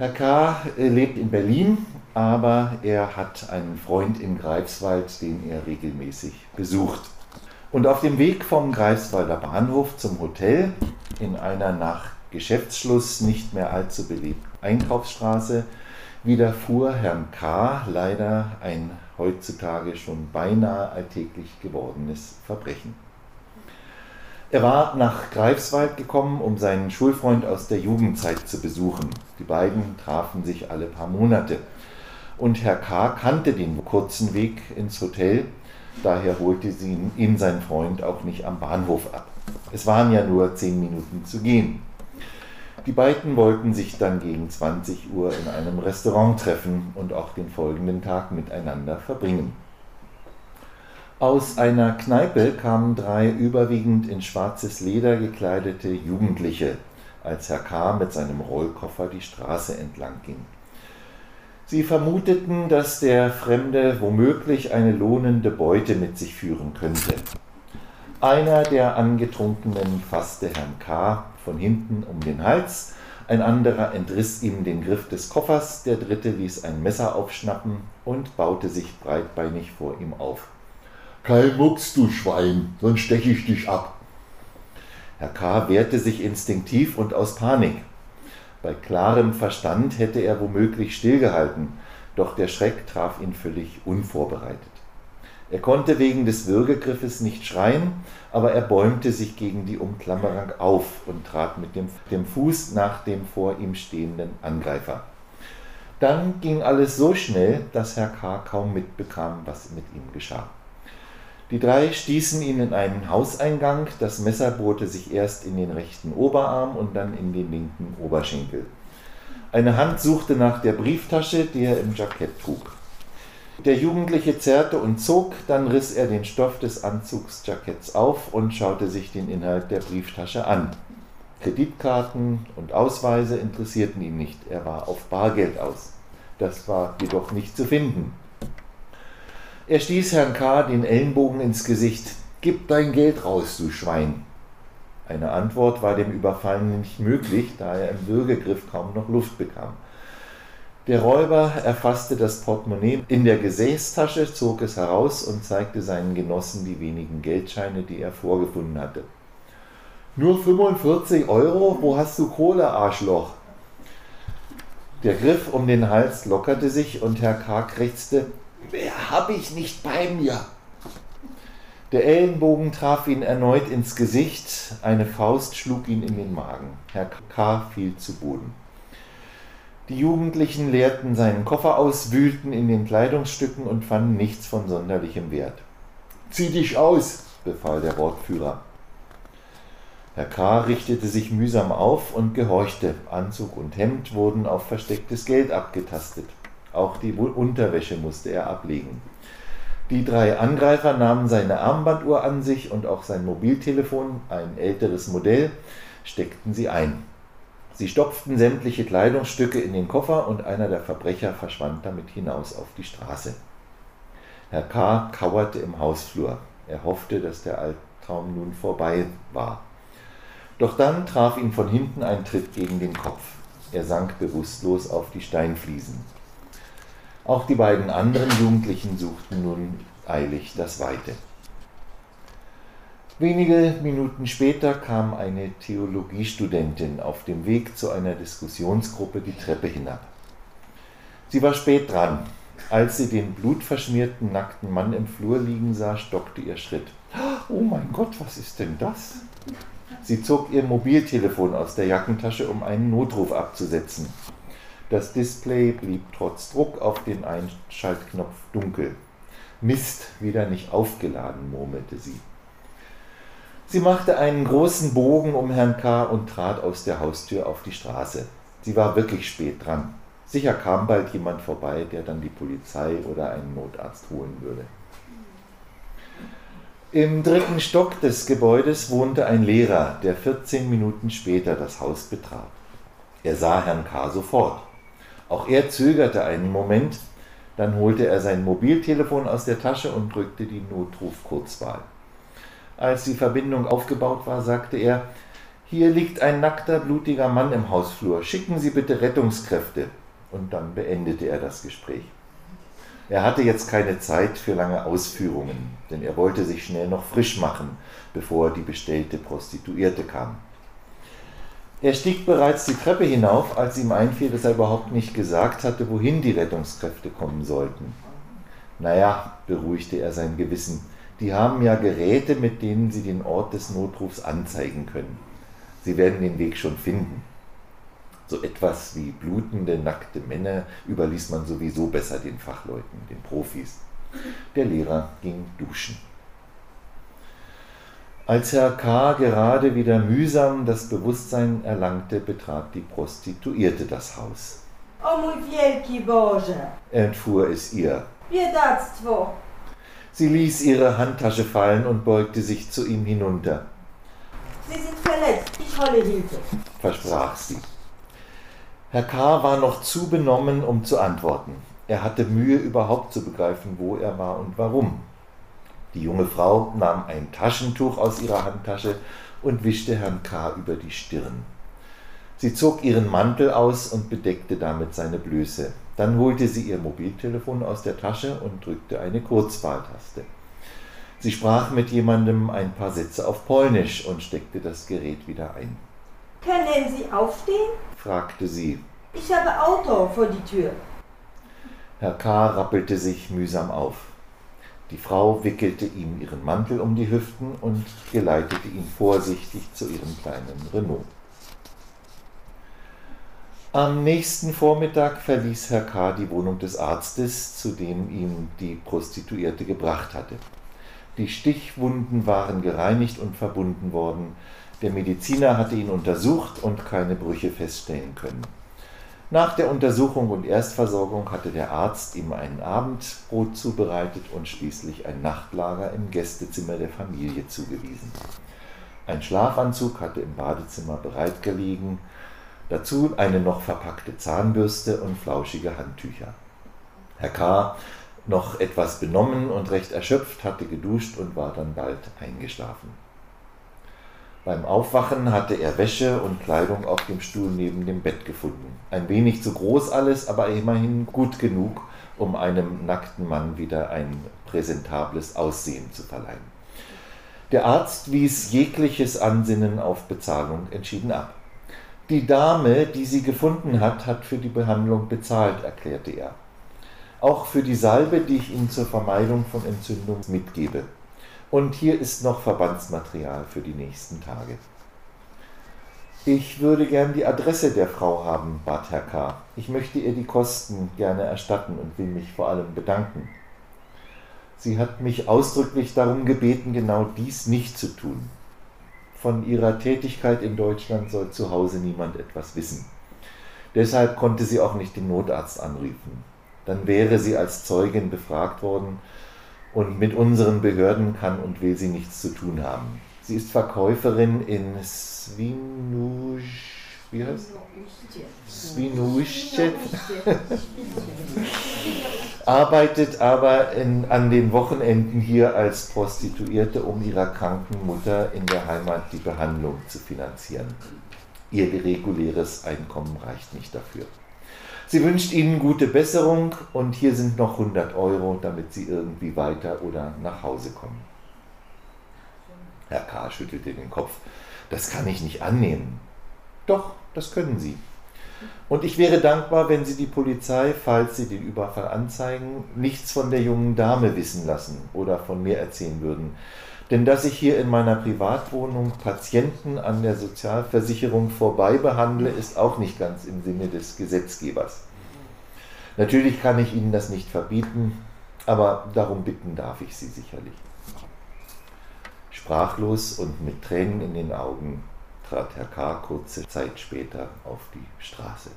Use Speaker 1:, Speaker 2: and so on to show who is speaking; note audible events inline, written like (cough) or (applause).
Speaker 1: Herr K. lebt in Berlin, aber er hat einen Freund in Greifswald, den er regelmäßig besucht. Und auf dem Weg vom Greifswalder Bahnhof zum Hotel in einer nach Geschäftsschluss nicht mehr allzu belebten Einkaufsstraße widerfuhr Herrn K. leider ein heutzutage schon beinahe alltäglich gewordenes Verbrechen. Er war nach Greifswald gekommen, um seinen Schulfreund aus der Jugendzeit zu besuchen. Die beiden trafen sich alle paar Monate. Und Herr K. kannte den kurzen Weg ins Hotel, daher holte sie ihn sein Freund auch nicht am Bahnhof ab. Es waren ja nur zehn Minuten zu gehen. Die beiden wollten sich dann gegen 20 Uhr in einem Restaurant treffen und auch den folgenden Tag miteinander verbringen. Aus einer Kneipe kamen drei überwiegend in schwarzes Leder gekleidete Jugendliche, als Herr K. mit seinem Rollkoffer die Straße entlang ging. Sie vermuteten, dass der Fremde womöglich eine lohnende Beute mit sich führen könnte. Einer der Angetrunkenen fasste Herrn K. von hinten um den Hals, ein anderer entriss ihm den Griff des Koffers, der dritte ließ ein Messer aufschnappen und baute sich breitbeinig vor ihm auf. Kein Mucks, du Schwein, sonst steche ich dich ab. Herr K. wehrte sich instinktiv und aus Panik. Bei klarem Verstand hätte er womöglich stillgehalten, doch der Schreck traf ihn völlig unvorbereitet. Er konnte wegen des Würgegriffes nicht schreien, aber er bäumte sich gegen die Umklammerung auf und trat mit dem, dem Fuß nach dem vor ihm stehenden Angreifer. Dann ging alles so schnell, dass Herr K. kaum mitbekam, was mit ihm geschah. Die drei stießen ihn in einen Hauseingang, das Messer bohrte sich erst in den rechten Oberarm und dann in den linken Oberschenkel. Eine Hand suchte nach der Brieftasche, die er im Jackett trug. Der Jugendliche zerrte und zog, dann riss er den Stoff des Anzugsjacketts auf und schaute sich den Inhalt der Brieftasche an. Kreditkarten und Ausweise interessierten ihn nicht, er war auf Bargeld aus. Das war jedoch nicht zu finden. Er stieß Herrn K. den Ellenbogen ins Gesicht. Gib dein Geld raus, du Schwein. Eine Antwort war dem Überfallenen nicht möglich, da er im Würgegriff kaum noch Luft bekam. Der Räuber erfasste das Portemonnaie in der Gesäßtasche, zog es heraus und zeigte seinen Genossen die wenigen Geldscheine, die er vorgefunden hatte. Nur 45 Euro? Wo hast du Kohle, Arschloch? Der Griff um den Hals lockerte sich und Herr K. krächzte: habe ich nicht bei mir. Der Ellenbogen traf ihn erneut ins Gesicht, eine Faust schlug ihn in den Magen. Herr K. fiel zu Boden. Die Jugendlichen leerten seinen Koffer aus, wühlten in den Kleidungsstücken und fanden nichts von sonderlichem Wert. Zieh dich aus, befahl der Wortführer. Herr K. richtete sich mühsam auf und gehorchte. Anzug und Hemd wurden auf verstecktes Geld abgetastet. Auch die Unterwäsche musste er ablegen. Die drei Angreifer nahmen seine Armbanduhr an sich und auch sein Mobiltelefon, ein älteres Modell, steckten sie ein. Sie stopften sämtliche Kleidungsstücke in den Koffer und einer der Verbrecher verschwand damit hinaus auf die Straße. Herr K. kauerte im Hausflur. Er hoffte, dass der Albtraum nun vorbei war. Doch dann traf ihn von hinten ein Tritt gegen den Kopf. Er sank bewusstlos auf die Steinfliesen. Auch die beiden anderen Jugendlichen suchten nun eilig das Weite. Wenige Minuten später kam eine Theologiestudentin auf dem Weg zu einer Diskussionsgruppe die Treppe hinab. Sie war spät dran. Als sie den blutverschmierten nackten Mann im Flur liegen sah, stockte ihr Schritt. Oh mein Gott, was ist denn das? Sie zog ihr Mobiltelefon aus der Jackentasche, um einen Notruf abzusetzen. Das Display blieb trotz Druck auf den Einschaltknopf dunkel. Mist, wieder nicht aufgeladen, murmelte sie. Sie machte einen großen Bogen um Herrn K. und trat aus der Haustür auf die Straße. Sie war wirklich spät dran. Sicher kam bald jemand vorbei, der dann die Polizei oder einen Notarzt holen würde. Im dritten Stock des Gebäudes wohnte ein Lehrer, der 14 Minuten später das Haus betrat. Er sah Herrn K. sofort. Auch er zögerte einen Moment, dann holte er sein Mobiltelefon aus der Tasche und drückte die Notrufkurzwahl. Als die Verbindung aufgebaut war, sagte er, Hier liegt ein nackter, blutiger Mann im Hausflur. Schicken Sie bitte Rettungskräfte. Und dann beendete er das Gespräch. Er hatte jetzt keine Zeit für lange Ausführungen, denn er wollte sich schnell noch frisch machen, bevor die bestellte Prostituierte kam. Er stieg bereits die Treppe hinauf, als ihm einfiel, dass er überhaupt nicht gesagt hatte, wohin die Rettungskräfte kommen sollten. Naja, beruhigte er sein Gewissen, die haben ja Geräte, mit denen sie den Ort des Notrufs anzeigen können. Sie werden den Weg schon finden. So etwas wie blutende, nackte Männer überließ man sowieso besser den Fachleuten, den Profis. Der Lehrer ging duschen. Als Herr K. gerade wieder mühsam das Bewusstsein erlangte, betrat die Prostituierte das Haus.
Speaker 2: O mój wielki Boże!
Speaker 1: Entfuhr es ihr.
Speaker 2: Biedactwo!
Speaker 1: Sie ließ ihre Handtasche fallen und beugte sich zu ihm hinunter.
Speaker 2: Sie sind verletzt. Ich hole Hilfe.
Speaker 1: versprach sie. Herr K. war noch zu benommen, um zu antworten. Er hatte Mühe, überhaupt zu begreifen, wo er war und warum. Die junge Frau nahm ein Taschentuch aus ihrer Handtasche und wischte Herrn K. über die Stirn. Sie zog ihren Mantel aus und bedeckte damit seine Blöße. Dann holte sie ihr Mobiltelefon aus der Tasche und drückte eine Kurzwahltaste. Sie sprach mit jemandem ein paar Sätze auf Polnisch und steckte das Gerät wieder ein.
Speaker 2: Können Sie aufstehen?
Speaker 1: fragte sie.
Speaker 2: Ich habe Auto vor die Tür.
Speaker 1: Herr K. rappelte sich mühsam auf. Die Frau wickelte ihm ihren Mantel um die Hüften und geleitete ihn vorsichtig zu ihrem kleinen Renault. Am nächsten Vormittag verließ Herr K. die Wohnung des Arztes, zu dem ihm die Prostituierte gebracht hatte. Die Stichwunden waren gereinigt und verbunden worden. Der Mediziner hatte ihn untersucht und keine Brüche feststellen können. Nach der Untersuchung und Erstversorgung hatte der Arzt ihm ein Abendbrot zubereitet und schließlich ein Nachtlager im Gästezimmer der Familie zugewiesen. Ein Schlafanzug hatte im Badezimmer bereitgelegen, dazu eine noch verpackte Zahnbürste und flauschige Handtücher. Herr K., noch etwas benommen und recht erschöpft, hatte geduscht und war dann bald eingeschlafen. Beim Aufwachen hatte er Wäsche und Kleidung auf dem Stuhl neben dem Bett gefunden. Ein wenig zu groß alles, aber immerhin gut genug, um einem nackten Mann wieder ein präsentables Aussehen zu verleihen. Der Arzt wies jegliches Ansinnen auf Bezahlung entschieden ab. Die Dame, die sie gefunden hat, hat für die Behandlung bezahlt, erklärte er. Auch für die Salbe, die ich Ihnen zur Vermeidung von Entzündung mitgebe. Und hier ist noch Verbandsmaterial für die nächsten Tage. Ich würde gern die Adresse der Frau haben, bat Herr K. Ich möchte ihr die Kosten gerne erstatten und will mich vor allem bedanken. Sie hat mich ausdrücklich darum gebeten, genau dies nicht zu tun. Von ihrer Tätigkeit in Deutschland soll zu Hause niemand etwas wissen. Deshalb konnte sie auch nicht den Notarzt anrufen. Dann wäre sie als Zeugin befragt worden und mit unseren Behörden kann und will sie nichts zu tun haben. Sie ist Verkäuferin in Svinuj, wie heißt Svinuschet, (laughs) arbeitet aber in, an den Wochenenden hier als Prostituierte, um ihrer kranken Mutter in der Heimat die Behandlung zu finanzieren. Ihr reguläres Einkommen reicht nicht dafür. Sie wünscht Ihnen gute Besserung und hier sind noch 100 Euro, damit Sie irgendwie weiter oder nach Hause kommen. Herr K. schüttelte den Kopf. Das kann ich nicht annehmen. Doch, das können Sie. Und ich wäre dankbar, wenn Sie die Polizei, falls Sie den Überfall anzeigen, nichts von der jungen Dame wissen lassen oder von mir erzählen würden. Denn dass ich hier in meiner Privatwohnung Patienten an der Sozialversicherung vorbei behandle, ist auch nicht ganz im Sinne des Gesetzgebers. Natürlich kann ich Ihnen das nicht verbieten, aber darum bitten darf ich Sie sicherlich. Sprachlos und mit Tränen in den Augen trat Herr K. kurze Zeit später auf die Straße.